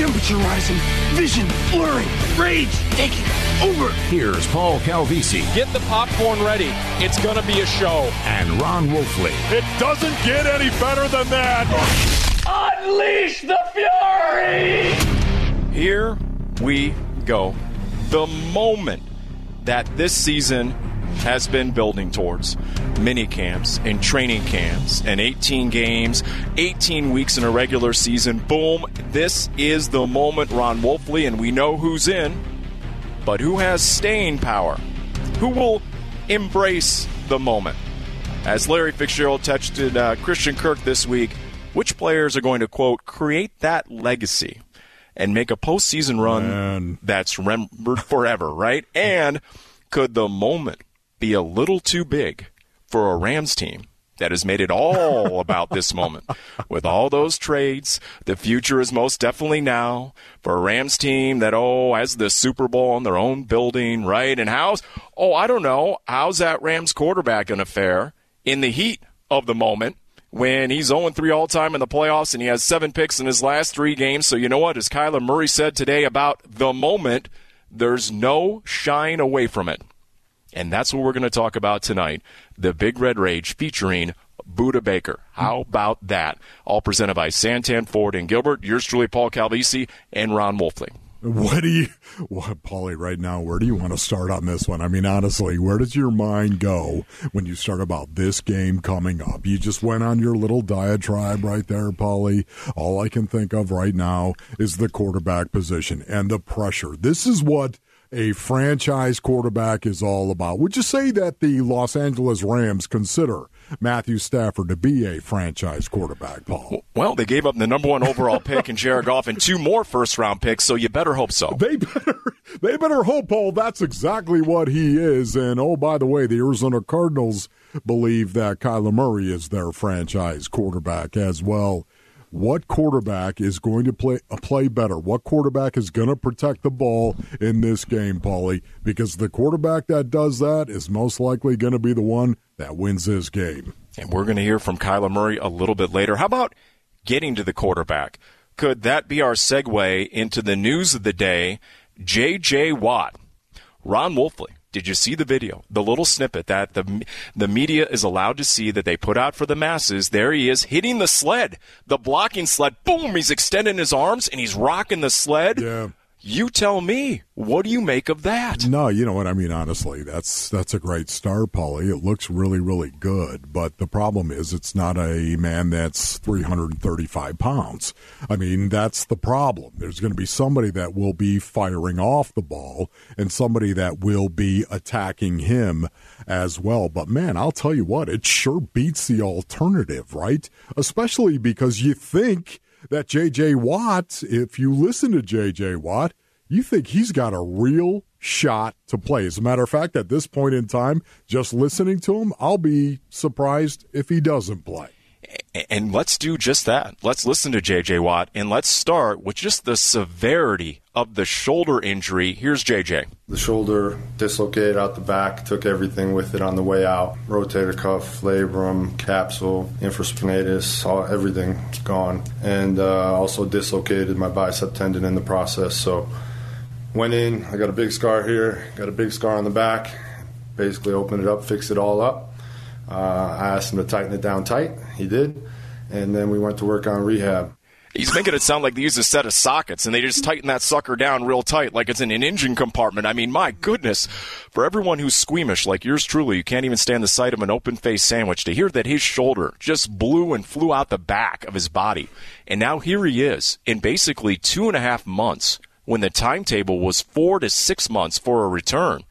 Temperature rising, vision blurring, rage taking over. Here's Paul Calvisi Get the popcorn ready. It's going to be a show. and Ron Wolfley. It doesn't get any better than that. Unleash the fury! Here we go. The moment that this season has been building towards mini camps and training camps and 18 games, 18 weeks in a regular season. Boom. This is the moment, Ron Wolfley, and we know who's in, but who has staying power? Who will embrace the moment? As Larry Fitzgerald texted uh, Christian Kirk this week, which players are going to, quote, create that legacy and make a postseason run Man. that's remembered forever, right? And could the moment be a little too big for a Rams team that has made it all about this moment? With all those trades, the future is most definitely now for a Rams team that, oh, has the Super Bowl in their own building, right? And how's, oh, I don't know, how's that Rams quarterback going to fare in the heat of the moment? when he's 0 3 all time in the playoffs and he has seven picks in his last three games. So, you know what? As Kyler Murray said today about the moment, there's no shine away from it. And that's what we're going to talk about tonight the Big Red Rage featuring Budda Baker. How about that? All presented by Santan Ford and Gilbert. Yours truly, Paul Calvisi and Ron Wolfley. What do you, what, Paulie, right now, where do you want to start on this one? I mean, honestly, where does your mind go when you start about this game coming up? You just went on your little diatribe right there, Paulie. All I can think of right now is the quarterback position and the pressure. This is what a franchise quarterback is all about. Would you say that the Los Angeles Rams consider Matthew Stafford to be a franchise quarterback, Paul? Well, they gave up the number one overall pick in Jared Goff and two more first round picks, so you better hope so. They better they better hope, Paul, that's exactly what he is. And oh, by the way, the Arizona Cardinals believe that Kyler Murray is their franchise quarterback as well. What quarterback is going to play uh, play better? What quarterback is going to protect the ball in this game, Paulie? Because the quarterback that does that is most likely going to be the one that wins this game. And we're going to hear from Kyler Murray a little bit later. How about getting to the quarterback? Could that be our segue into the news of the day? J.J. Watt, Ron Wolfley. Did you see the video? The little snippet that the the media is allowed to see that they put out for the masses. There he is hitting the sled, the blocking sled. Boom! He's extending his arms and he's rocking the sled. Yeah. You tell me, what do you make of that? No, you know what I mean. Honestly, that's that's a great star, Paulie. It looks really, really good. But the problem is, it's not a man that's 335 pounds. I mean, that's the problem. There's going to be somebody that will be firing off the ball, and somebody that will be attacking him as well. But man, I'll tell you what, it sure beats the alternative, right? Especially because you think that J.J. Watt, if you listen to J.J. Watt, you think he's got a real shot to play. As a matter of fact, at this point in time, just listening to him, I'll be surprised if he doesn't play. And let's do just that. Let's listen to JJ Watt and let's start with just the severity of the shoulder injury. Here's JJ. The shoulder dislocated out the back, took everything with it on the way out. Rotator cuff, labrum, capsule, infraspinatus, all, everything's gone. And uh, also dislocated my bicep tendon in the process. So went in, I got a big scar here, got a big scar on the back. Basically opened it up, fixed it all up. Uh, I asked him to tighten it down tight. He did. And then we went to work on rehab. He's making it sound like they use a set of sockets and they just tighten that sucker down real tight like it's in an engine compartment. I mean, my goodness. For everyone who's squeamish like yours truly, you can't even stand the sight of an open faced sandwich to hear that his shoulder just blew and flew out the back of his body. And now here he is in basically two and a half months when the timetable was four to six months for a return.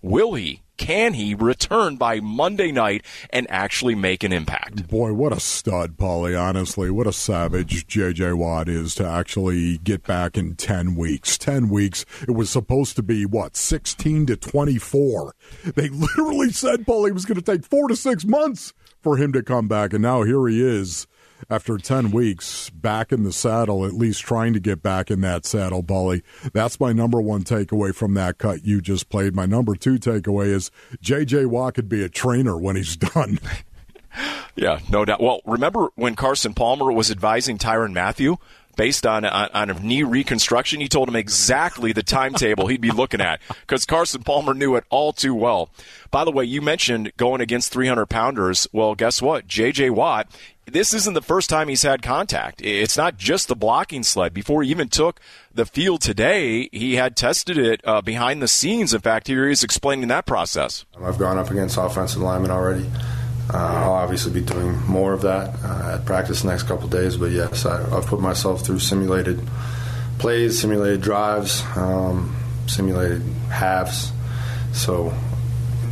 Will he can he return by Monday night and actually make an impact? Boy, what a stud, Paulie, honestly. What a savage J.J. Watt is to actually get back in 10 weeks. 10 weeks. It was supposed to be, what, 16 to 24. They literally said Paulie was going to take four to six months for him to come back, and now here he is after 10 weeks back in the saddle, at least trying to get back in that saddle, Bully. That's my number one takeaway from that cut you just played. My number two takeaway is J.J. Watt could be a trainer when he's done. yeah, no doubt. Well, remember when Carson Palmer was advising Tyrann Mathieu? Based on, on, on a knee reconstruction. He told him exactly the timetable he'd be looking at because Carson Palmer knew it all too well. By the way, you mentioned going against 300 pounders. Well, guess what? J.J. Watt, this isn't the first time he's had contact. It's not just the blocking sled. Before he even took the field today, he had tested it uh, behind the scenes. In fact, here he is explaining that process. I've gone up against offensive linemen already. Uh, I'll obviously be doing more of that uh, at practice the next couple days, but yes, I, have put myself through simulated plays, simulated drives, um, simulated halves. So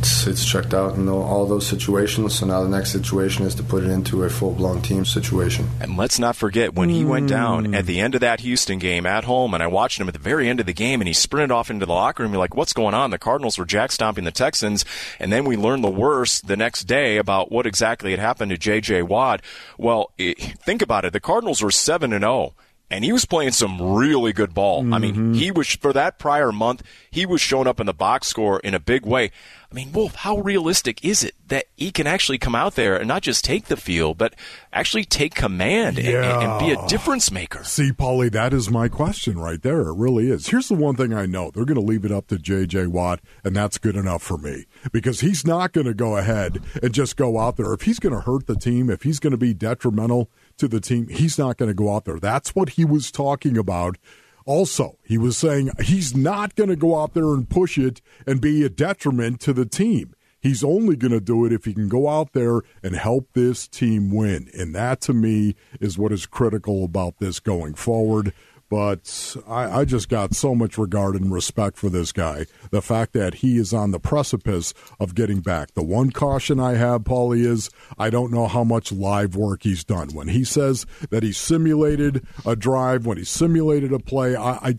it's, it's checked out in all those situations. So now the next situation is to put it into a full blown team situation. And let's not forget when he went down at the end of that Houston game at home, and I watched him at the very end of the game, and he sprinted off into the locker room. You're like, what's going on? The Cardinals were jack stomping the Texans, and then we learned the worst the next day about what exactly had happened to J.J. Watt. Well, think about it. The Cardinals were seven and zero oh and he was playing some really good ball. Mm-hmm. I mean, mm-hmm. he was for that prior month, he was showing up in the box score in a big way. I mean, Wolf, how realistic is it that he can actually come out there and not just take the field, but actually take command yeah. and, and, be a difference maker? See, Paulie, that is my question right there. It really is. Here's the one thing I know they're going to leave it up to J.J. Watt, and that's good enough for me because he's not going to go ahead and just go out there. If he's going to hurt the team, if he's going to be detrimental to the team, he's not going to go out there. That's what he was talking about also, he was saying he's not going to go out there and push it and be a detriment to the team. He's only going to do it if he can go out there and help this team win. And that, to me, is what is critical about this going forward but I, I, just got so much regard and respect for this guy. The fact that he is on the precipice of getting back. The one caution I have, Paulie, is I don't know how much live work he's done. When he says that he simulated a drive, when he simulated a play, I, I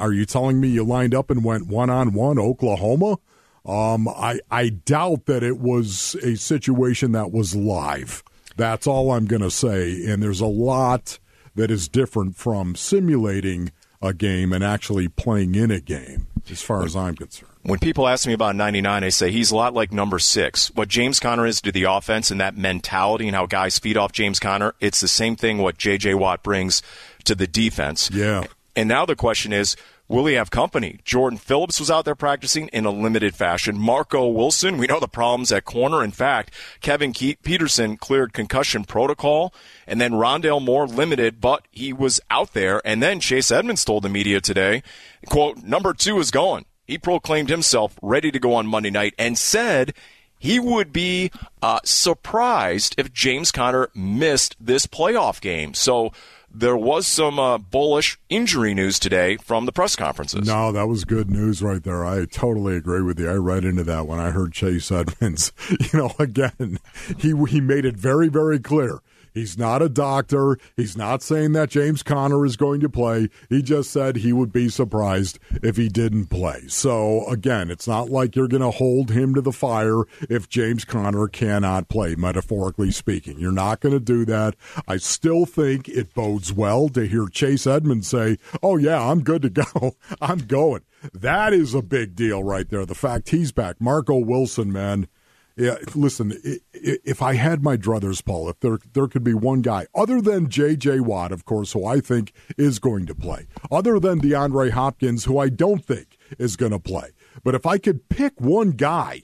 are you telling me you lined up and went one on one Oklahoma? Um, I I doubt that it was a situation that was live. That's all I'm going to say. And there's a lot that is different from simulating a game and actually playing in a game, as far as I'm concerned. When people ask me about 99, I say he's a lot like number six. What James Conner is to the offense and that mentality and how guys feed off James Conner, it's the same thing what J.J. Watt brings to the defense. Yeah. And now the question is, Will he have company? Jordan Phillips was out there practicing in a limited fashion. Marco Wilson, we know the problems at corner. In fact, Kevin Ke- Peterson cleared concussion protocol, and then Rondale Moore limited, but he was out there. And then Chase Edmonds told the media today, quote, number two is gone. He proclaimed himself ready to go on Monday night and said he would be uh, surprised if James Conner missed this playoff game. So there was some uh, bullish injury news today from the press conferences. No, that was good news right there. I totally agree with you. I read into that when I heard Chase Edmonds. You know, again, he he made it very very clear He's not a doctor. He's not saying that James Conner is going to play. He just said he would be surprised if he didn't play. So, again, it's not like you're going to hold him to the fire if James Conner cannot play, metaphorically speaking. You're not going to do that. I still think it bodes well to hear Chase Edmonds say, Oh, yeah, I'm good to go. I'm going. That is a big deal right there. The fact he's back. Marco Wilson, man yeah, listen, if I had my druthers, Paul, if there there could be one guy other than J.J. Watt, of course, who I think is going to play, other than DeAndre Hopkins, who I don't think is going to play, but if I could pick one guy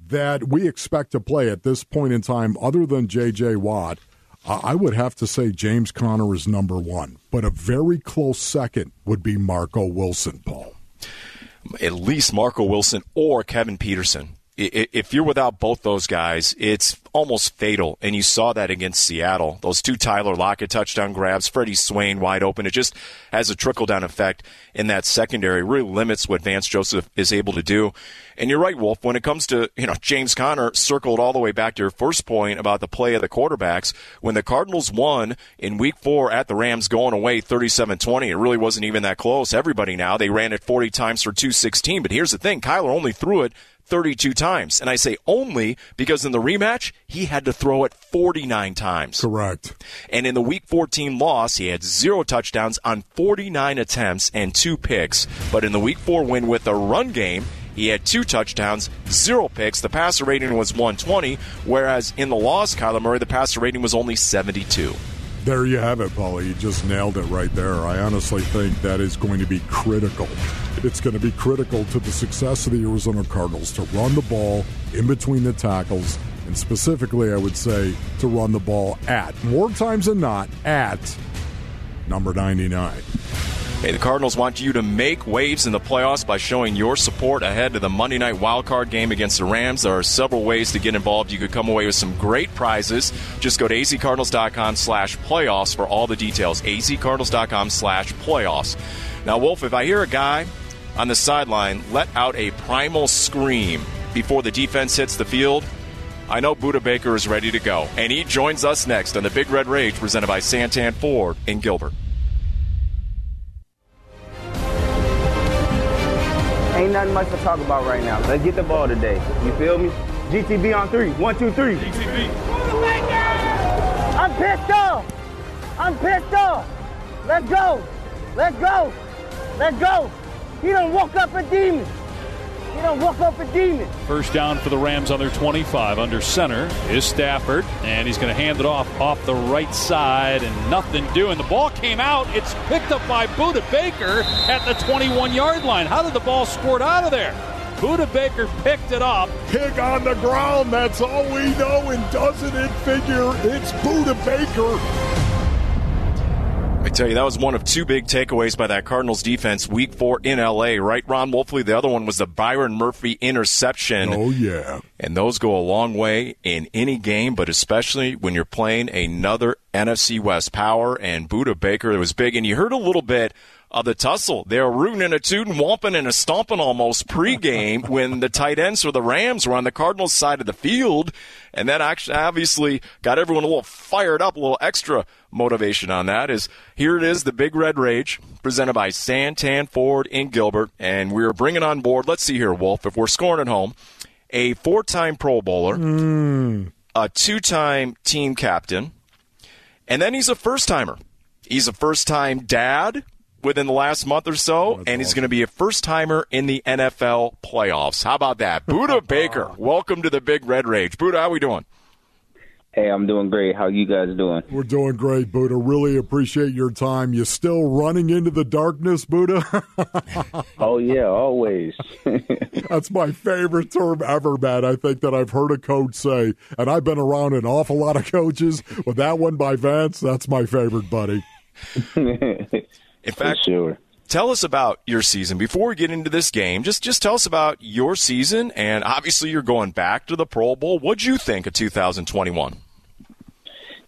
that we expect to play at this point in time, other than J.J. Watt, I would have to say James Conner is number one, but a very close second would be Marco Wilson, Paul. At least Marco Wilson or Kevin Peterson if you're without both those guys, it's almost fatal. And you saw that against Seattle. Those two Tyler Lockett touchdown grabs, Freddie Swain wide open. It just has a trickle down effect in that secondary. Really limits what Vance Joseph is able to do. And you're right, Wolf, when it comes to, you know, James Conner circled all the way back to your first point about the play of the quarterbacks. When the Cardinals won in week four at the Rams going away 37 20, it really wasn't even that close. Everybody now, they ran it 40 times for 216. But here's the thing Kyler only threw it 32 times. And I say only because in the rematch, he had to throw it 49 times. Correct. And in the week 14 loss, he had zero touchdowns on 49 attempts and two picks. But in the week four win with the run game, he had two touchdowns, zero picks. The passer rating was 120, whereas in the loss, Kyler Murray, the passer rating was only 72. There you have it, Paulie. You just nailed it right there. I honestly think that is going to be critical. It's going to be critical to the success of the Arizona Cardinals to run the ball in between the tackles, and specifically, I would say to run the ball at, more times than not, at number 99. Hey, the Cardinals want you to make waves in the playoffs by showing your support ahead of the Monday night wildcard game against the Rams. There are several ways to get involved. You could come away with some great prizes. Just go to azcardinals.com slash playoffs for all the details. azcardinals.com slash playoffs. Now, Wolf, if I hear a guy on the sideline let out a primal scream before the defense hits the field, I know Budda Baker is ready to go. And he joins us next on the Big Red Rage presented by Santan Ford in Gilbert. Ain't nothing much to talk about right now. Let's get the ball today. You feel me? GTB on three. One, two, three. GTB. I'm pissed off. I'm pissed off. Let's go. Let's go. Let's go. He done woke up a demon. He done woke up a demon. First down for the Rams on their 25. Under center is Stafford, and he's going to hand it off off the right side, and nothing doing. The ball came out. It's picked up by Budda Baker at the 21 yard line. How did the ball squirt out of there? Budda Baker picked it up. Pig on the ground, that's all we know, and doesn't it figure it's Budda Baker. I tell you, that was one of two big takeaways by that Cardinals defense week four in LA, right, Ron Wolfley? The other one was the Byron Murphy interception. Oh, yeah. And those go a long way in any game, but especially when you're playing another NFC West power. And Budda Baker, it was big. And you heard a little bit of the tussle. They were rooting and a tooting, whomping and a stomping almost pregame when the tight ends for the Rams were on the Cardinals side of the field. And that actually obviously got everyone a little fired up, a little extra motivation on that is here it is, the Big Red Rage, presented by Santan Ford in Gilbert. And we're bringing on board, let's see here, Wolf, if we're scoring at home, a four time Pro Bowler, mm. a two time team captain, and then he's a first timer. He's a first time dad within the last month or so, and he's going to be a first timer in the NFL playoffs. How about that? Budda Baker, welcome to the Big Red Rage. Budda, how we doing? Hey, I'm doing great. How you guys doing? We're doing great, Budda. Really appreciate your time. You still running into the darkness, Budda? oh yeah, always. That's my favorite term ever, man. I think that I've heard a coach say, and I've been around an awful lot of coaches. With that one by Vance, that's my favorite, buddy. In fact, sure. tell us about your season before we get into this game. Just just tell us about your season, and obviously you're going back to the Pro Bowl. What'd you think of 2021?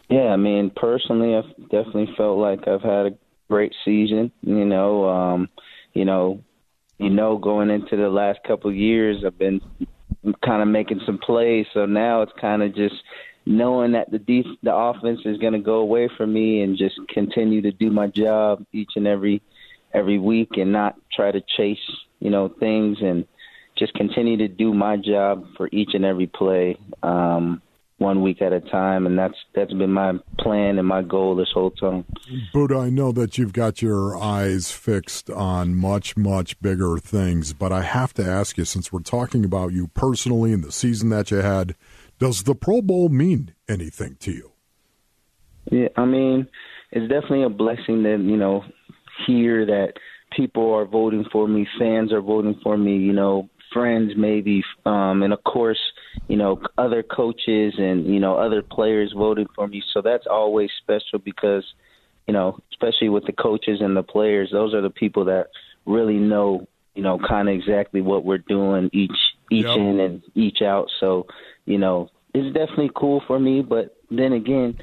Yeah, I mean, personally, I've definitely felt like I've had a great season. You know, um, you know, you know, going into the last couple of years, I've been kind of making some plays. So now it's kind of just knowing that the def- the offense is going to go away from me and just continue to do my job each and every every week and not try to chase you know things and just continue to do my job for each and every play um one week at a time. And that's that's been my plan and my goal this whole time. Budda, I know that you've got your eyes fixed on much much bigger things but I have to ask you since we're talking about you personally and the season that you had does the Pro Bowl mean anything to you? Yeah, I mean, it's definitely a blessing that, you know, hear that people are voting for me, fans are voting for me, you know, friends maybe, um, and of course, you know, other coaches and, you know, other players voting for me. So that's always special because, you know, especially with the coaches and the players, those are the people that really know, you know, kind of exactly what we're doing each each yep. in and each out. So, you know, it's definitely cool for me. But then again,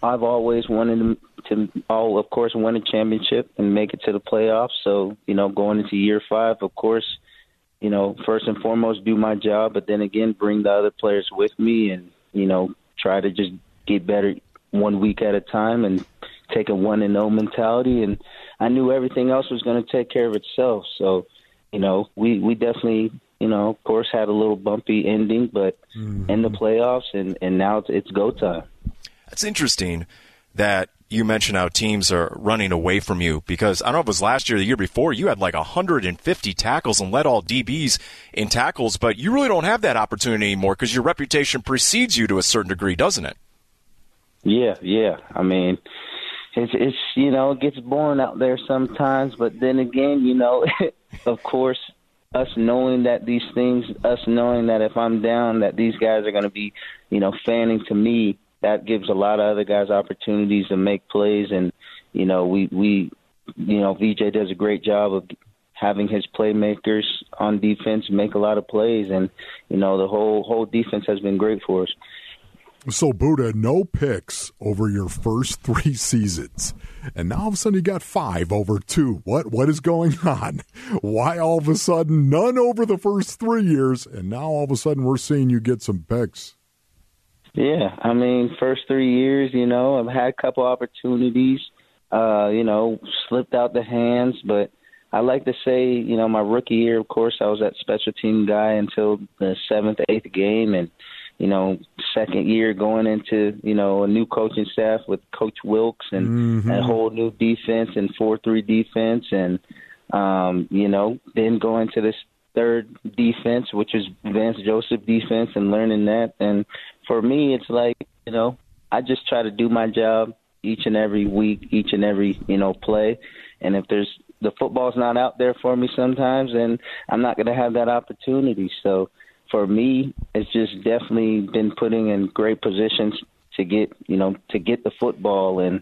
I've always wanted to, to all, of course, win a championship and make it to the playoffs. So you know, going into year five, of course, you know, first and foremost, do my job, but then again, bring the other players with me, and you know, try to just get better one week at a time and take a one and no mentality. And I knew everything else was going to take care of itself. So, you know, we we definitely you know, of course, had a little bumpy ending, but mm-hmm. in the playoffs, and and now it's, it's go time. That's interesting that you mentioned how teams are running away from you because I don't know if it was last year or the year before, you had like 150 tackles and led all DBs in tackles, but you really don't have that opportunity anymore because your reputation precedes you to a certain degree, doesn't it? Yeah, yeah. I mean, it's it's you know it gets boring out there sometimes, but then again, you know, of course, us knowing that these things, us knowing that if I'm down, that these guys are going to be, you know, fanning to me. That gives a lot of other guys opportunities to make plays, and you know, we we, you know, VJ does a great job of having his playmakers on defense make a lot of plays, and you know, the whole whole defense has been great for us. So, Budda, no picks over your first three seasons. And now all of a sudden you got five over two. What what is going on? Why all of a sudden none over the first three years, and now all of a sudden we're seeing you get some picks? Yeah, I mean, first three years, you know, I've had a couple opportunities, uh, you know, slipped out the hands, but I like to say, you know, my rookie year, of course, I was that special team guy until the seventh, eighth game, and you know, second year going into, you know, a new coaching staff with Coach Wilks and mm-hmm. a whole new defense and 4 3 defense. And, um, you know, then going to this third defense, which is Vance Joseph defense, and learning that. And for me, it's like, you know, I just try to do my job each and every week, each and every, you know, play. And if there's the football's not out there for me sometimes, then I'm not going to have that opportunity. So, for me, it's just definitely been putting in great positions to get you know to get the football and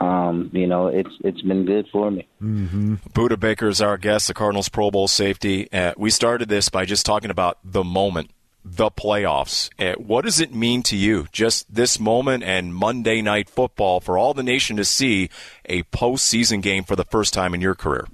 um, you know it's it's been good for me. Mm-hmm. Budda Baker is our guest, the Cardinals Pro Bowl safety. Uh, we started this by just talking about the moment, the playoffs. Uh, what does it mean to you, just this moment and Monday Night Football for all the nation to see a postseason game for the first time in your career?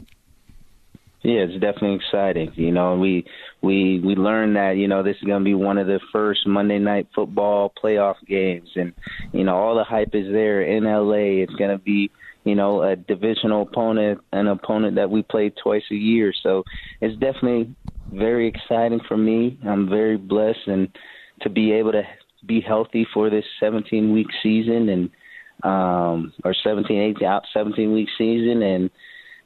Yeah, it's definitely exciting. You know, we we we learned that you know this is going to be one of the first Monday night football playoff games, and you know all the hype is there in LA. It's going to be you know a divisional opponent, an opponent that we play twice a year. So it's definitely very exciting for me. I'm very blessed and to be able to be healthy for this 17 week season and um or 17 18 out 17 week season and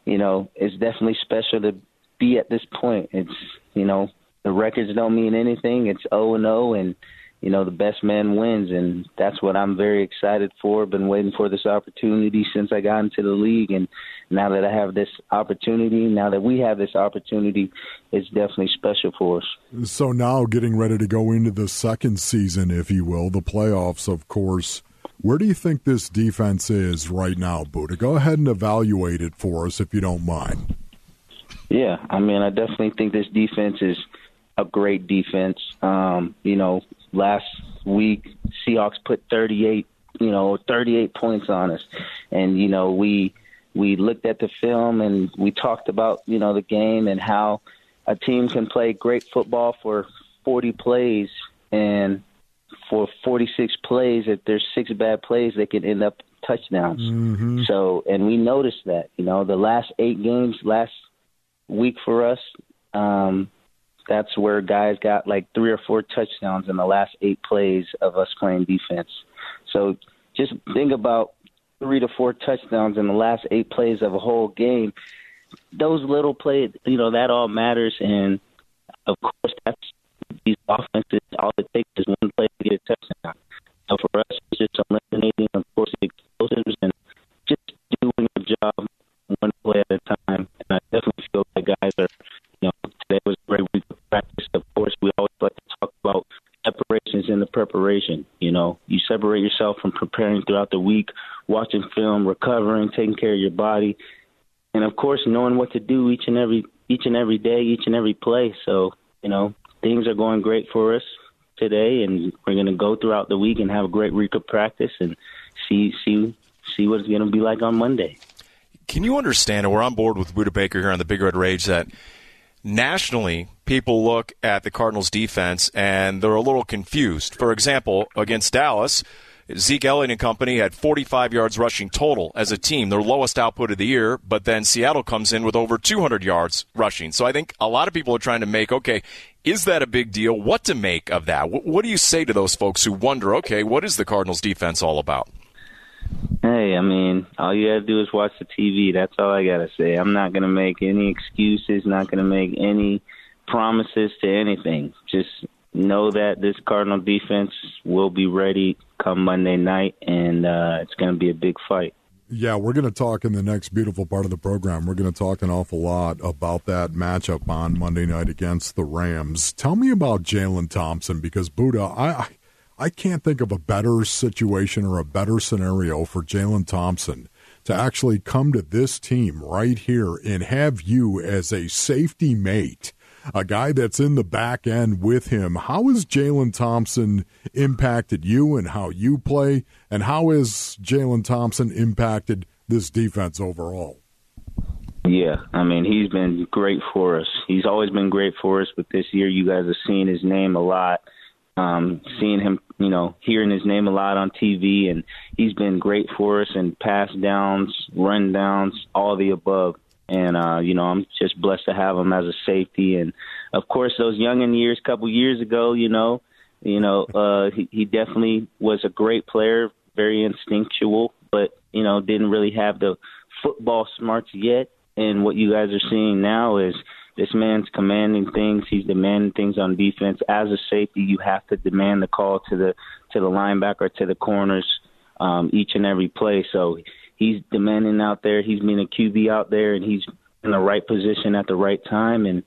you know, it's definitely special to be at this point. It's you know, the records don't mean anything. It's O and O, and you know, the best man wins, and that's what I'm very excited for. Been waiting for this opportunity since I got into the league, and now that I have this opportunity, now that we have this opportunity, it's definitely special for us. So now, getting ready to go into the second season, if you will, the playoffs, of course. Where do you think this defense is right now, Budda? Go ahead and evaluate it for us if you don't mind. Yeah, I mean, I definitely think this defense is a great defense. Um, you know, last week Seahawks put 38, you know, 38 points on us, and you know we we looked at the film and we talked about you know the game and how a team can play great football for 40 plays and for 46 plays, if there's six bad plays, they can end up touchdowns. Mm-hmm. So, and we noticed that, you know, the last eight games, last week for us, um, that's where guys got like three or four touchdowns in the last eight plays of us playing defense. So just think about three to four touchdowns in the last eight plays of a whole game. Those little plays, you know, that all matters. And of course, that's these offenses, all it takes is one play to get a touchdown. So for us, it's just eliminating, of course, the explosives and just doing the job one play at a time. And I definitely feel like guys are, you know, today was a great week of practice. Of course, we always like to talk about separations in the preparation. You know, you separate yourself from preparing throughout the week, watching film, recovering, taking care of your body, and of course, knowing what to do each and every each and every day, each and every play. So, you know, things are going great for us. today, and we're going to go throughout the week and have a great week of practice and see see see what it's going to be like on Monday. Can you understand? And we're on board with Budda Baker here on the Big Red Rage that nationally people look at the Cardinals defense and they're a little confused. For example, against Dallas. Zeke Elliott and company had 45 yards rushing total as a team, their lowest output of the year, but then Seattle comes in with over 200 yards rushing. So I think a lot of people are trying to make, okay, is that a big deal? What to make of that? What do you say to those folks who wonder, okay, what is the Cardinals defense all about? Hey, I mean, all you gotta do is watch the TV. That's all I gotta say. I'm not gonna make any excuses. Not gonna make any promises to anything. Just know that this Cardinal defense will be ready come Monday night, and uh, it's going to be a big fight. Yeah, we're going to talk in the next beautiful part of the program. We're going to talk an awful lot about that matchup on Monday night against the Rams. Tell me about Jalen Thompson because Budda, I I can't think of a better situation or a better scenario for Jalen Thompson to actually come to this team right here and have you as a safety mate a guy that's in the back end with him. How has Jalen Thompson impacted you and how you play? And how has Jalen Thompson impacted this defense overall? Yeah, I mean, he's been great for us. He's always been great for us, but this year you guys have seen his name a lot. Um, seeing him, you know, hearing his name a lot on TV, and he's been great for us in pass downs, run downs, all the above and uh, you know I'm just blessed to have him as a safety. And of course, those youngin years, couple years ago, you know, you know, uh, he, he definitely was a great player, very instinctual, but you know didn't really have the football smarts yet. And what you guys are seeing now is this man's commanding things. He's demanding things on defense. As a safety, you have to demand the call to the to the linebacker, to the corners, um, each and every play. So he's demanding out there. He's being a QB out there, and he's in the right position at the right time, and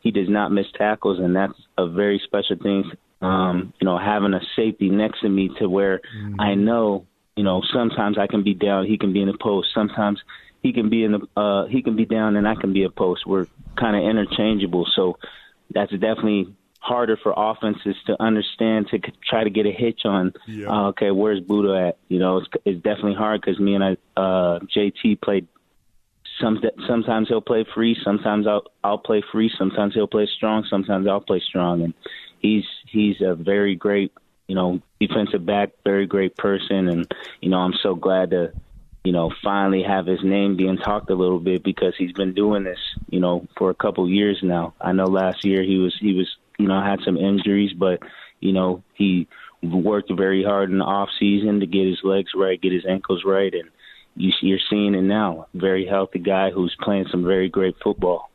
he does not miss tackles, and that's a very special thing. Um, you know, having a safety next to me to where mm-hmm. I know, you know, sometimes I can be down, he can be in the post. Sometimes he can be in the uh, he can be down, and I can be a post. We're kind of interchangeable, so that's definitely harder for offenses to understand to try to get a hitch on. Yeah. Uh, okay, where's Budda at? You know, it's, it's definitely hard because me and I, uh, JT played. Some sometimes he'll play free, sometimes I'll I'll play free, sometimes he'll play strong, sometimes I'll play strong, and he's he's a very great you know defensive back, very great person, and you know I'm so glad to you know, finally have his name being talked a little bit because he's been doing this, you know, for a couple years now. I know last year he was he was you know, had some injuries, but you know, he worked very hard in the off season to get his legs right, get his ankles right, and you, you're seeing it now. Very healthy guy who's playing some very great football.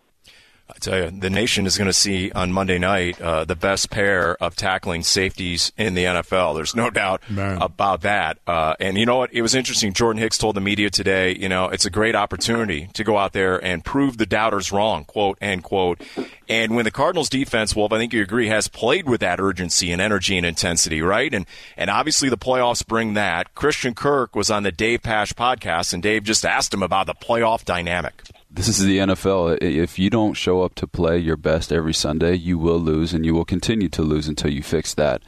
I tell you, the nation is going to see on Monday night uh, the best pair of tackling safeties in the NFL. There's no doubt Man. about that. Uh, and you know what? It was interesting. Jordan Hicks told the media today, you know, it's a great opportunity to go out there and prove the doubters wrong, quote, end quote. And when the Cardinals defense, Wolf, I think you agree, has played with that urgency and energy and intensity, right? And and obviously the playoffs bring that. Christian Kirk was on the Dave Pasch podcast, and Dave just asked him about the playoff dynamic this is the NFL. If you don't show up to play your best every Sunday, you will lose and you will continue to lose until you fix that.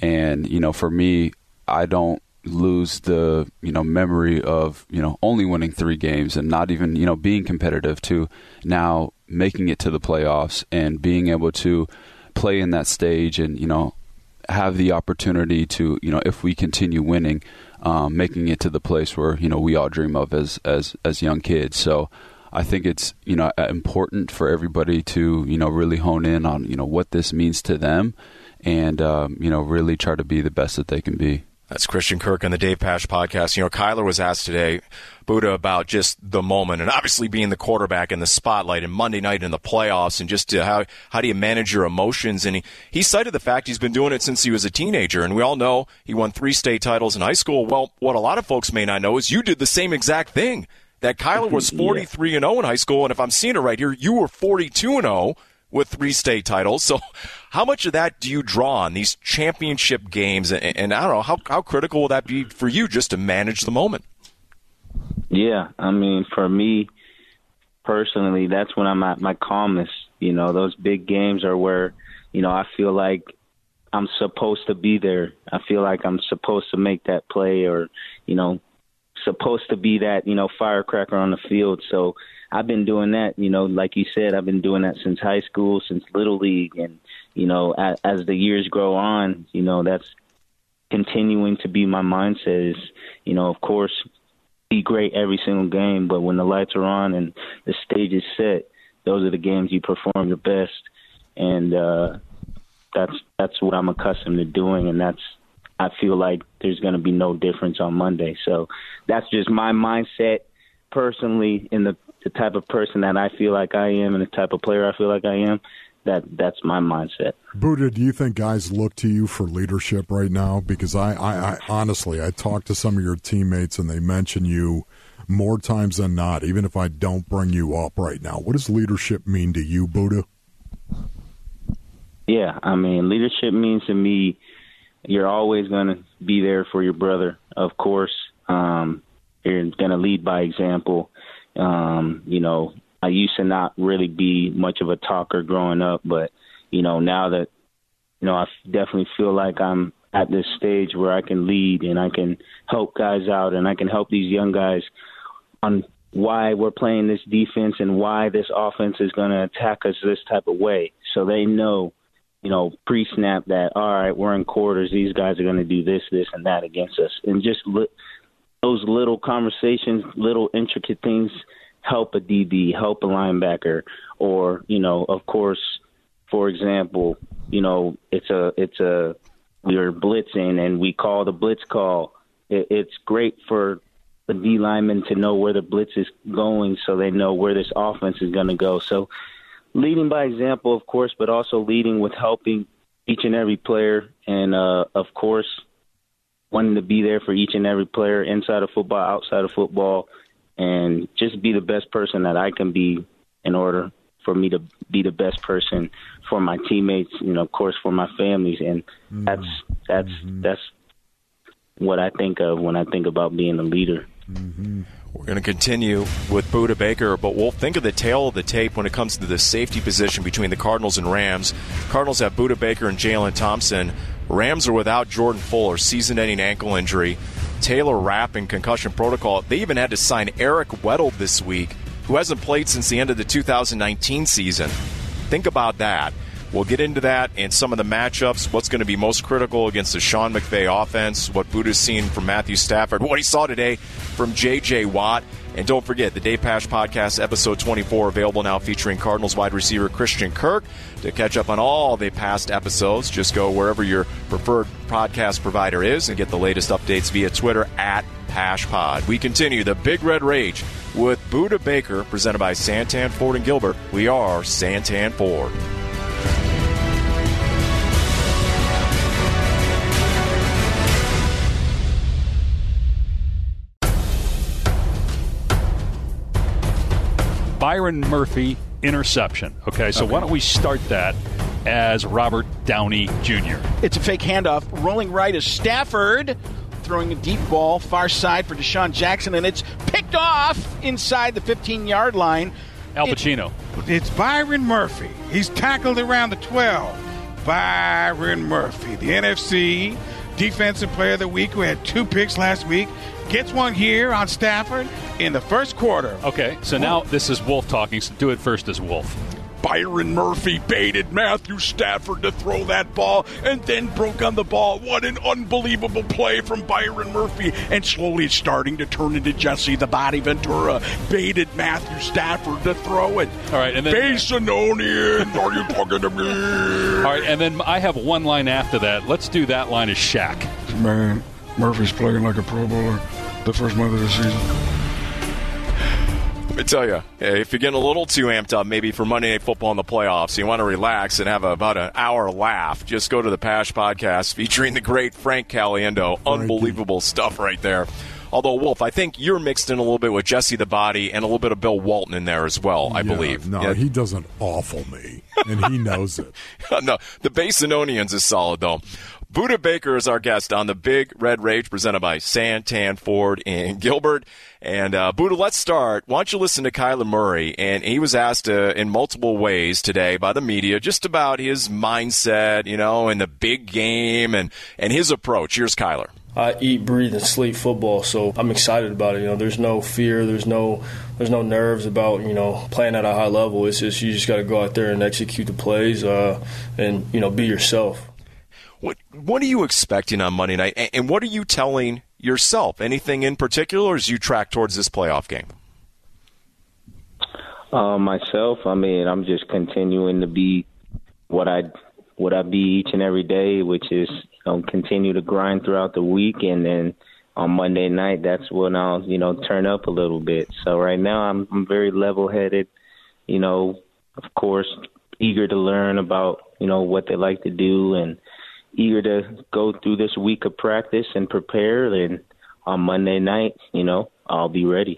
And, you know, for me, I don't lose the, you know, memory of, you know, only winning 3 games and not even, you know, being competitive to now making it to the playoffs and being able to play in that stage and, you know, have the opportunity to, you know, if we continue winning, um, making it to the place where, you know, we all dream of as as as young kids. So I think it's you know important for everybody to you know really hone in on you know what this means to them, and um, you know really try to be the best that they can be. That's Christian Kirk on the Dave Pasch podcast. You know, Kyler was asked today, Budda, about just the moment and obviously being the quarterback in the spotlight and Monday night in the playoffs and just how how do you manage your emotions? And he, he cited the fact he's been doing it since he was a teenager. And we all know he won three state titles in high school. Well, what a lot of folks may not know is you did the same exact thing that Kyler was 43 and 0 in high school, and if I'm seeing it right here, you were 42 and 0 with three state titles. So, how much of that do you draw on these championship games? And, and I don't know how how critical will that be for you just to manage the moment? Yeah, I mean, for me personally, that's when I'm at my calmest. You know, those big games are where you know I feel like I'm supposed to be there. I feel like I'm supposed to make that play or, you know, supposed to be that, you know, firecracker on the field. So I've been doing that, you know, like you said, I've been doing that since high school, since little league and, you know, as, as the years grow on, you know, that's continuing to be my mindset is, you know, of course, be great every single game, but when the lights are on and the stage is set, those are the games you perform your best. And uh that's that's what I'm accustomed to doing and that's I feel like there's going to be no difference on Monday. So that's just my mindset personally in the the type of person that I feel like I am and the type of player I feel like I am that that's my mindset. Budda, do you think guys look to you for leadership right now? Because I, I, I honestly, I talked to some of your teammates and they mention you more times than not, even if I don't bring you up right now. What does leadership mean to you, Budda? Yeah, I mean, leadership means to me you're always going to be there for your brother, of course. Um, you're going to lead by example. Um, you know, I used to not really be much of a talker growing up, but you know now that you know I definitely feel like I'm at this stage where I can lead and I can help guys out and I can help these young guys on why we're playing this defense and why this offense is going to attack us this type of way, so they know. You know, pre-snap that all right, we're in quarters. These guys are going to do this, this, and that against us, and just li- those little conversations, little intricate things help a DB, help a linebacker, or you know, of course, for example, you know, it's a it's a we're blitzing and we call the blitz call. It, it's great for the D lineman to know where the blitz is going, so they know where this offense is going to go. So, leading by example, of course, but also leading with helping each and every player, and uh, of course, wanting to be there for each and every player inside of football, outside of football and just be the best person that I can be in order for me to be the best person for my teammates, you know, of course for my families and mm-hmm. that's that's mm-hmm. that's what I think of when I think about being a leader. Mm-hmm. We're going to continue with Budda Baker, but we'll think of the tale of the tape when it comes to the safety position between the Cardinals and Rams. Cardinals have Budda Baker and Jalen Thompson. Rams are without Jordan Fuller, season ending ankle injury. Taylor Rapp in concussion protocol. They even had to sign Eric Weddle this week, who hasn't played since the end of the 2019 season. Think about that. We'll get into that and some of the matchups, what's going to be most critical against the Sean McVay offense, what Budda's seen from Matthew Stafford, what he saw today from J.J. Watt. And don't forget, the Dave Pasch Podcast, episode 24, available now featuring Cardinals wide receiver Christian Kirk. To catch up on all the past episodes, just go wherever your preferred podcast provider is and get the latest updates via Twitter at PaschPod. We continue the Big Red Rage with Budda Baker, presented by Santan Ford and Gilbert. We are Santan Ford. Byron Murphy interception. Okay, so okay. why don't we start that as Robert Downey Jr.? It's a fake handoff. Rolling right is Stafford throwing a deep ball far side for DeSean Jackson, and it's picked off inside the 15 yard line. Al Pacino. It, it's Byron Murphy. He's tackled around the 12. Byron Murphy, the NFC Defensive Player of the Week, who had two picks last week, gets one here on Stafford in the first quarter. Okay, so now this is Wolf talking, so do it first as Wolf. Byron Murphy baited Matthew Stafford to throw that ball and then broke on the ball. What an unbelievable play from Byron Murphy. And slowly it's starting to turn into Jesse the Body Ventura. Baited Matthew Stafford to throw it. All right, and then. Basinonian, are you talking to me? All right, and then I have one line after that. Let's do that line as Shaq. Man, Murphy's playing like a Pro Bowler the first month of the season. Let me tell you, eh, if you're getting a little too amped up, maybe for Monday Night Football in the playoffs, you want to relax and have about an hour laugh, just go to the Pasch podcast featuring the great Frank Caliendo. Unbelievable stuff right there. Although Wolf, I think you're mixed in a little bit with Jesse the Body and a little bit of Bill Walton in there as well. I yeah, believe. No, yeah. he doesn't awful me, and he knows it. no, the Basinonians is solid though. Budda Baker is our guest on the Big Red Rage presented by Santan Ford in Gilbert. And uh, Budda, let's start. Why don't you listen to Kyler Murray? And he was asked uh, in multiple ways today by the media just about his mindset, you know, and the big game and, and his approach. Here's Kyler. I eat, breathe, and sleep football, so I'm excited about it. You know, there's no fear, there's no, there's no nerves about you know playing at a high level. It's just you just got to go out there and execute the plays, uh, and you know be yourself. What are you expecting on Monday night, and what are you telling yourself? Anything in particular, as you track towards this playoff game? Uh, myself, I mean, I'm just continuing to be what I what I be each and every day, which is um, continue to grind throughout the week, and then on Monday night, that's when I'll you know turn up a little bit. So right now, I'm, I'm very level-headed. You know, of course, eager to learn about you know what they like to do, and eager to go through this week of practice and prepare. And on Monday night, you know, I'll be ready.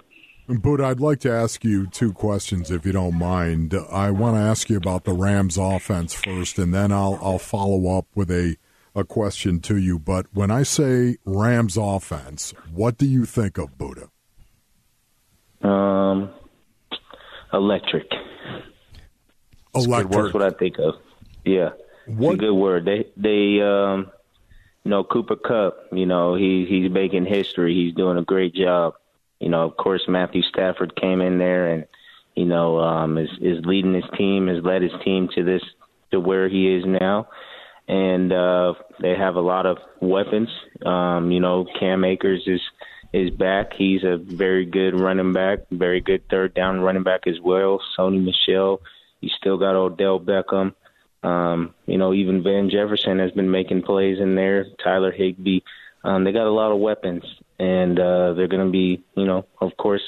But I'd like to ask you two questions, if you don't mind. I want to ask you about the Rams' offense first, and then I'll I'll follow up with a a question to you. But when I say Rams' offense, what do you think of Budda? Um, electric. Electric. That's what I think of. Yeah, what? It's a good word. They they um, you know Cooper Kupp. You know he he's making history. He's doing a great job. You know, of course, Matthew Stafford came in there and you know um, is is leading his team, has led his team to this to where he is now, and uh, they have a lot of weapons. Um, you know, Cam Akers is is back. He's a very good running back, very good third down running back as well. Sony Michel. You still got Odell Beckham. Um, you know, even Van Jefferson has been making plays in there. Tyler Higbee. Um, they got a lot of weapons, and uh, they're going to be, you know, of course,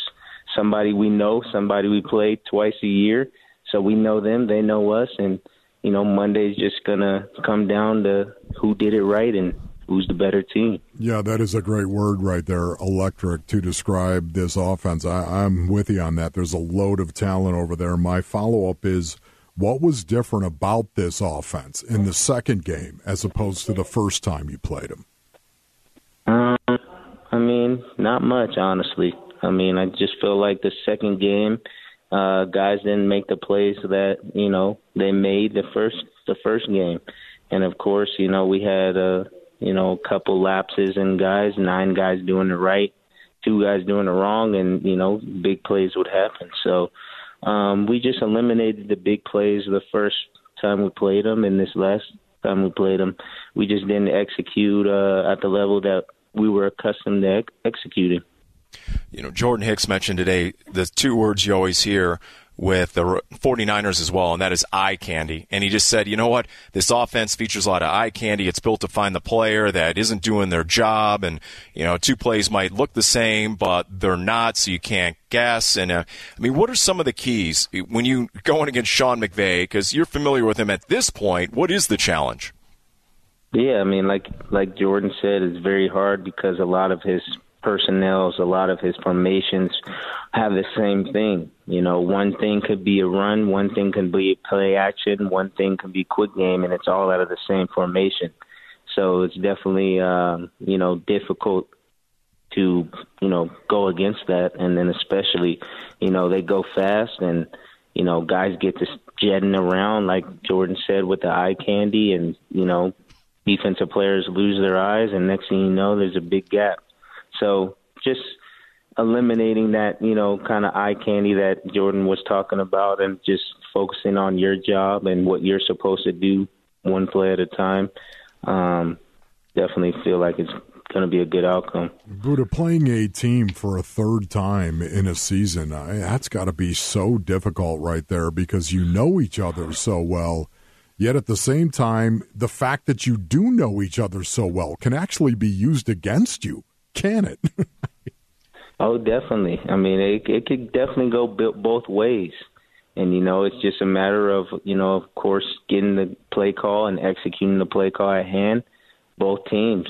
somebody we know, somebody we play twice a year, so we know them, they know us, and you know, Monday's just going to come down to who did it right and who's the better team. Yeah, that is a great word right there, electric, to describe this offense. I, I'm with you on that. There's a load of talent over there. My follow up is what was different about this offense in the second game as opposed to the first time you played them? Um, I mean, not much, honestly. I mean, I just feel like the second game, uh, guys didn't make the plays that you know they made the first the first game, and of course, you know we had a you know a couple lapses in guys, nine guys doing it right, two guys doing it wrong, and you know big plays would happen. So um, we just eliminated the big plays the first time we played them, and this last time we played them, we just didn't execute uh, at the level that we were accustomed to ex- executing. You know, Jordan Hicks mentioned today the two words you always hear with the 49ers as well, and that is eye candy. And he just said, you know what? This offense features a lot of eye candy. It's built to find the player that isn't doing their job. And, you know, two plays might look the same, but they're not, so you can't guess. And, uh, I mean, what are some of the keys when you going against Sean McVay? Because you're familiar with him at this point. What is the challenge? Yeah, I mean, like like Jordan said, it's very hard because a lot of his personnels, a lot of his formations have the same thing. You know, one thing could be a run, one thing can be play action, one thing can be quick game, and it's all out of the same formation. So it's definitely, um, you know, difficult to, you know, go against that. And then especially, you know, they go fast and, you know, guys get to jetting around, like Jordan said, with the eye candy and, you know, defensive players lose their eyes, and next thing you know, there's a big gap. So just eliminating that, you know, kind of eye candy that Jordan was talking about, and just focusing on your job and what you're supposed to do, one play at a time. Um, definitely feel like it's going to be a good outcome. Budda, playing a team for a third time in a season, that's got to be so difficult right there because you know each other so well. Yet at the same time, the fact that you do know each other so well can actually be used against you, can it? oh, definitely. I mean, it, it could definitely go both ways. And, you know, it's just a matter of, you know, of course, getting the play call and executing the play call at hand, both teams.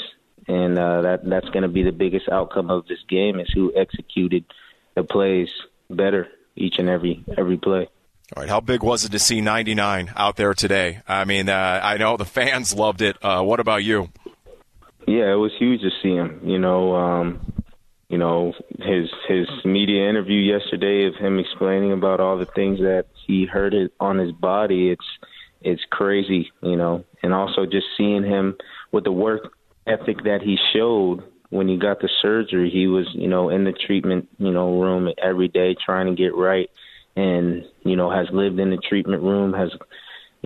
And uh, that that's going to be the biggest outcome of this game is who executed the plays better each and every every play. All right, how big was it to see 99 out there today? I mean, uh, I know the fans loved it. Uh, what about you? Yeah, it was huge to see him. You know, um, you know his his media interview yesterday of him explaining about all the things that he heard it on his body. It's it's crazy, you know, and also just seeing him with the work ethic that he showed when he got the surgery. He was, you know, in the treatment, you know, room every day trying to get right, and you know has lived in the treatment room, has,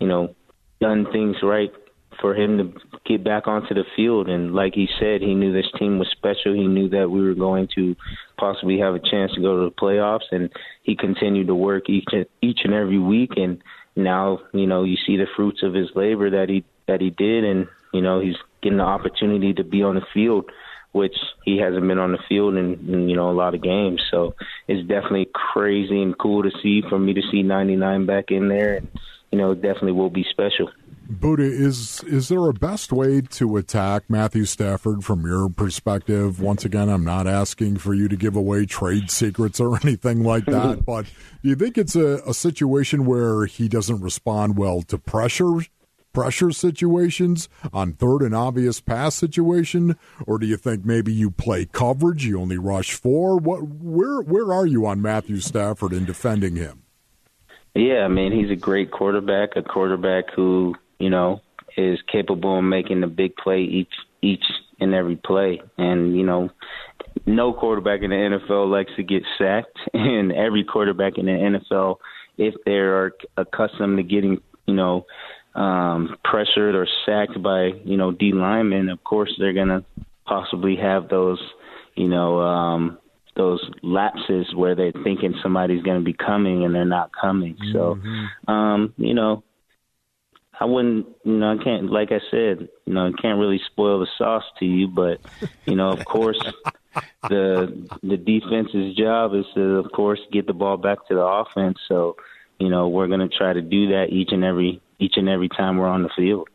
you know, done things right for him to get back onto the field. And like he said, he knew this team was special. He knew that we were going to possibly have a chance to go to the playoffs, and he continued to work each each and every week. And now, you know, you see the fruits of his labor that he that he did, and you know, he's getting the opportunity to be on the field. Which he hasn't been on the field in, in you know a lot of games, so it's definitely crazy and cool to see. For me to see 99 back in there, and you know, it definitely will be special. Budda, is is there a best way to attack Matthew Stafford from your perspective? Once again, I'm not asking for you to give away trade secrets or anything like that, but do you think it's a, a situation where he doesn't respond well to pressure pressure situations on third and obvious pass situation, or do you think maybe you play coverage, you only rush four? What where where are you on Matthew Stafford in defending him? Yeah, I mean he's a great quarterback, a quarterback who you know, is capable of making the big play each each and every play. And you know, no quarterback in the NFL likes to get sacked, and every quarterback in the NFL, if they are accustomed to getting you know um, pressured or sacked by you know D linemen, of course they're gonna possibly have those you know um, those lapses where they're thinking somebody's going to be coming and they're not coming. So, mm-hmm. um, you know, I wouldn't, you know, I can't, like I said, you know, I can't really spoil the sauce to you, but, you know, of course, the the defense's job is to, of course, get the ball back to the offense. So, you know, we're going to try to do that each and every each and every time we're on the field.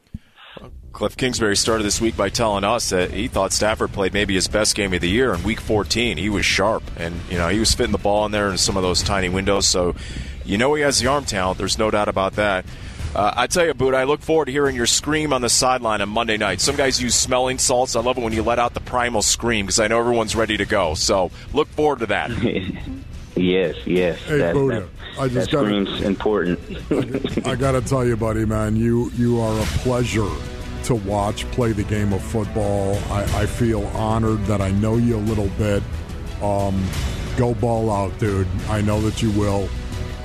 Cliff Kingsbury started this week by telling us that he thought Stafford played maybe his best game of the year in Week 14. He was sharp, and you know he was fitting the ball in there in some of those tiny windows. So, you know he has the arm talent. There's no doubt about that. Uh, I tell you, Boot, I look forward to hearing your scream on the sideline on Monday night. Some guys use smelling salts. I love it when you let out the primal scream because I know everyone's ready to go. So look forward to that. yes, yes. Hey, that, Budda, that, I just that scream's important. I got to tell you, buddy, man, you you are a pleasure to watch play the game of football. I, I feel honored that I know you a little bit. Um, go ball out, dude. I know that you will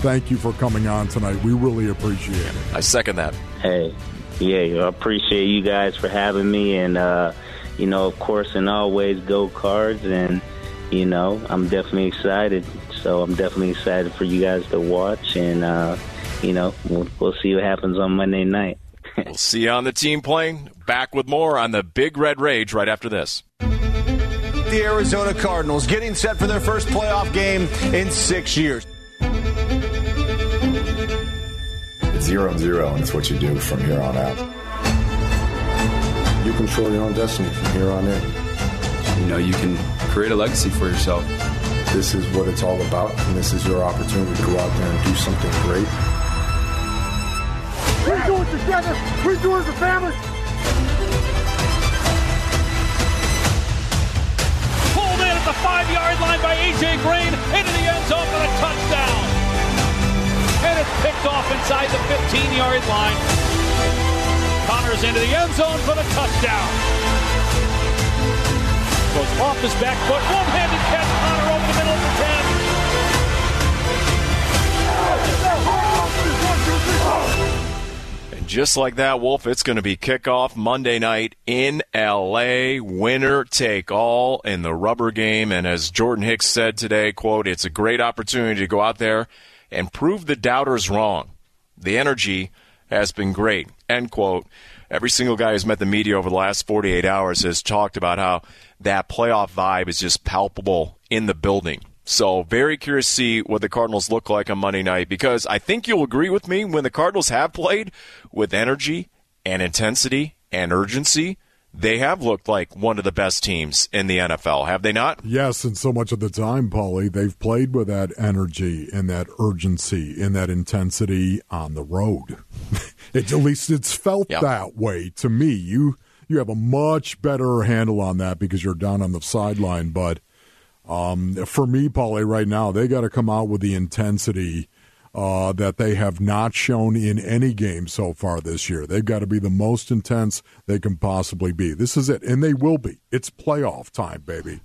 thank you for coming on tonight. We really appreciate it. I second that. Hey, yeah, I appreciate you guys for having me. And, uh, you know, of course, and always go cards. And, you know, I'm definitely excited. So I'm definitely excited for you guys to watch. And, uh, you know, we'll, we'll see what happens on Monday night. we'll see you on the team plane. Back with more on the Big Red Rage right after this the Arizona Cardinals getting set for their first playoff game in six years. Zero and zero, and it's what you do from here on out. You control your own destiny from here on in. You know, you can create a legacy for yourself. This is what it's all about, and this is your opportunity to go out there and do something great. We do it together. We do it as a family. Pulled in at the five-yard line by A.J. Green into the end zone for a touchdown 10-yard line. Connors into the end zone for the touchdown. Goes off his back foot. One-handed catch. Conner over the middle of the 10. And just like that, Wolf, it's going to be kickoff Monday night in LA. Winner take all in the rubber game. And as Jordan Hicks said today, quote, it's a great opportunity to go out there and prove the doubters wrong. The energy has been great. End quote. Every single guy who's met the media over the last 48 hours has talked about how that playoff vibe is just palpable in the building. So, very curious to see what the Cardinals look like on Monday night because I think you'll agree with me when the Cardinals have played with energy and intensity and urgency they have looked like one of the best teams in the NFL, have they not? Yes, and so much of the time, Paulie, they've played with that energy and that urgency and that intensity on the road. it, at least it's felt yep. that way to me. You you have a much better handle on that because you're down on the sideline. But um, for me, Paulie, right now they got to come out with the intensity uh, that they have not shown in any game so far this year. They've got to be the most intense they can possibly be. This is it, and they will be. It's playoff time, baby.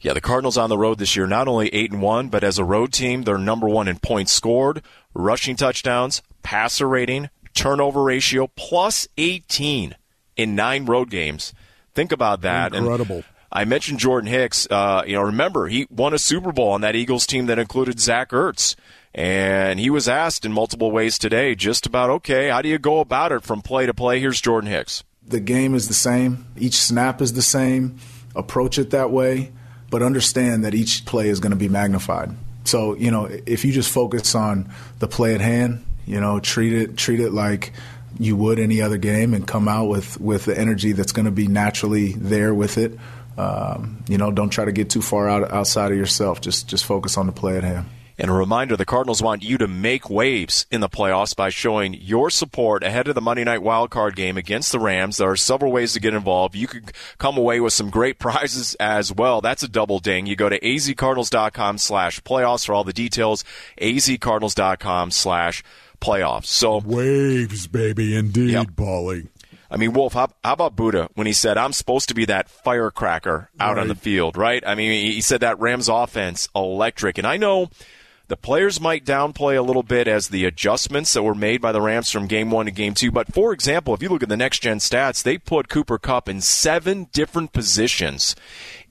Yeah, the Cardinals on the road this year, not only 8 and 1, but as a road team, they're number 1 in points scored, rushing touchdowns, passer rating, turnover ratio, plus 18 in 9 road games. Think about that. Incredible. And I mentioned Jordan Hicks. Uh, you know, remember, he won a Super Bowl on that Eagles team that included Zach Ertz. And he was asked in multiple ways today just about, okay, how do you go about it from play to play? Here's Jordan Hicks. The game is the same, each snap is the same. Approach it that way but understand that each play is going to be magnified. So, you know, if you just focus on the play at hand, you know, treat it treat it like you would any other game and come out with, with the energy that's going to be naturally there with it. Um, you know, don't try to get too far out outside of yourself. Just just focus on the play at hand. And a reminder the Cardinals want you to make waves in the playoffs by showing your support ahead of the Monday night wildcard game against the Rams. There are several ways to get involved. You could come away with some great prizes as well. That's a double ding. You go to azcardinals.com slash playoffs for all the details. azcardinals.com slash playoffs. So waves, baby, indeed, yep. Paulie. I mean, Wolf, how, how, about Budda when he said, I'm supposed to be that firecracker out right. on the field, right? I mean, he said that Rams offense electric. And I know the players might downplay a little bit as the adjustments that were made by the Rams from game one to game two. But for example, if you look at the next gen stats, they put Cooper Kupp in seven different positions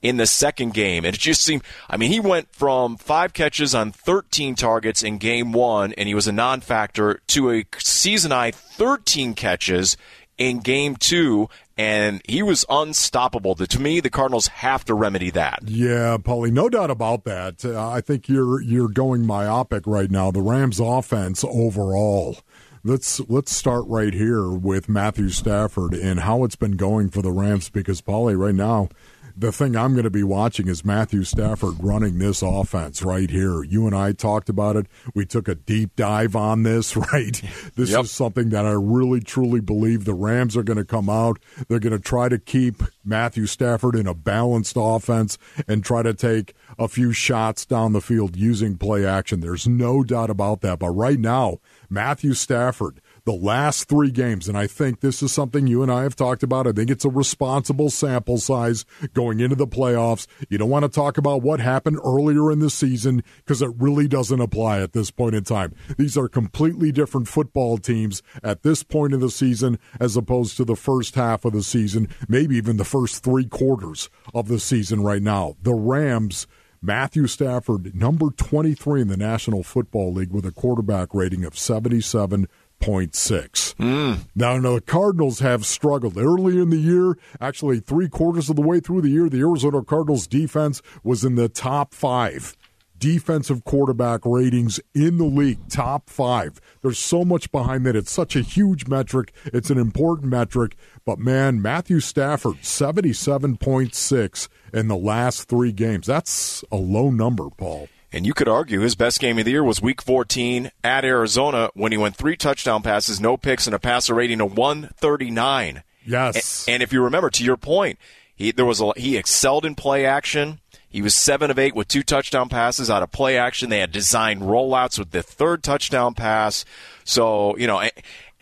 in the second game. And it just seemed, I mean, he went from five catches on 13 targets in game one, and he was a non factor, to a season high 13 catches in game two, and he was unstoppable. To me, the Cardinals have to remedy that. Yeah, Paulie, no doubt about that. Uh, I think you're you're going myopic right now. The Rams' offense overall. Let's let's start right here with Matthew Stafford and how it's been going for the Rams because Paulie, right now the thing I'm going to be watching is Matthew Stafford running this offense right here. You and I talked about it. We took a deep dive on this, right? This yep. is something that I really truly believe the Rams are going to come out. They're going to try to keep Matthew Stafford in a balanced offense and try to take a few shots down the field using play action. There's no doubt about that. But right now, Matthew Stafford the last three games, and I think this is something you and I have talked about. I think it's a responsible sample size going into the playoffs. You don't want to talk about what happened earlier in the season because it really doesn't apply at this point in time. These are completely different football teams at this point in the season as opposed to the first half of the season, maybe even the first three quarters of the season right now. The Rams. Matthew Stafford, number 23 in the National Football League with a quarterback rating of 77 6.6. Mm. Now, now, the Cardinals have struggled early in the year. Actually, three quarters of the way through the year, the Arizona Cardinals defense was in the top five defensive quarterback ratings in the league, top five. There's so much behind that. It's such a huge metric. It's an important metric. But man, Matthew Stafford, 77.6 in the last three games. That's a low number, Paul. And you could argue his best game of the year was Week 14 at Arizona when he went three touchdown passes, no picks, and a passer rating of 139. Yes. And, and if you remember, to your point, he there was a, he excelled in play action. He was seven of eight with two touchdown passes out of play action. They had designed rollouts with the third touchdown pass. So you know,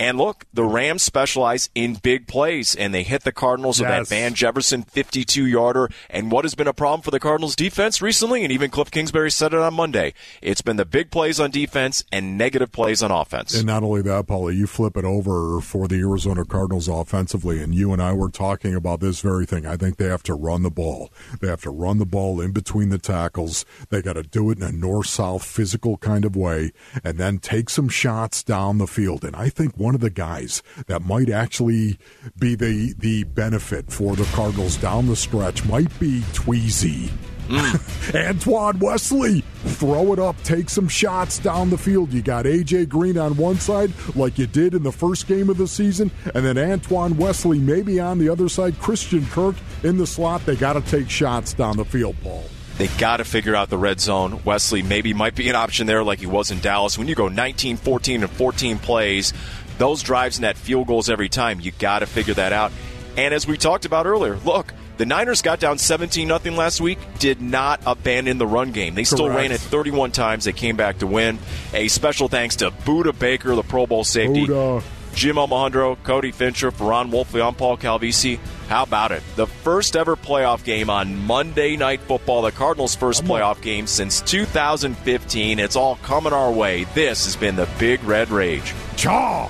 and look, the Rams specialize in big plays, and they hit the Cardinals yes. with that Van Jefferson 52 yarder. And what has been a problem for the Cardinals defense recently, and even Cliff Kingsbury said it on Monday, it's been the big plays on defense and negative plays on offense. And not only that, Paulie, you flip it over for the Arizona Cardinals offensively, and you and I were talking about this very thing. I think they have to run the ball. They have to run the ball in between the tackles. They got to do it in a north south physical kind of way, and then take some shots down the field. And I think one one of the guys that might actually be the the benefit for the Cardinals down the stretch might be Tweezy. Mm. Antoine Wesley, throw it up, take some shots down the field. You got AJ Green on one side, like you did in the first game of the season, and then Antoine Wesley maybe on the other side. Christian Kirk in the slot. They got to take shots down the field, Paul. They got to figure out the red zone. Wesley maybe might be an option there, like he was in Dallas. When you go 19, 14, and 14 plays, those drives net field goals every time. You got to figure that out. And as we talked about earlier, look, the Niners got down 17 0 last week, did not abandon the run game. They still Correct. ran it 31 times. They came back to win. A special thanks to Budda Baker, the Pro Bowl safety. Budda. Jim Alejandro, Cody Fincher, Ferran Wolfley, I'm Paul Calvisi. How about it? The first ever playoff game on Monday Night Football, the Cardinals' first playoff game since 2015. It's all coming our way. This has been the Big Red Rage. Chaw!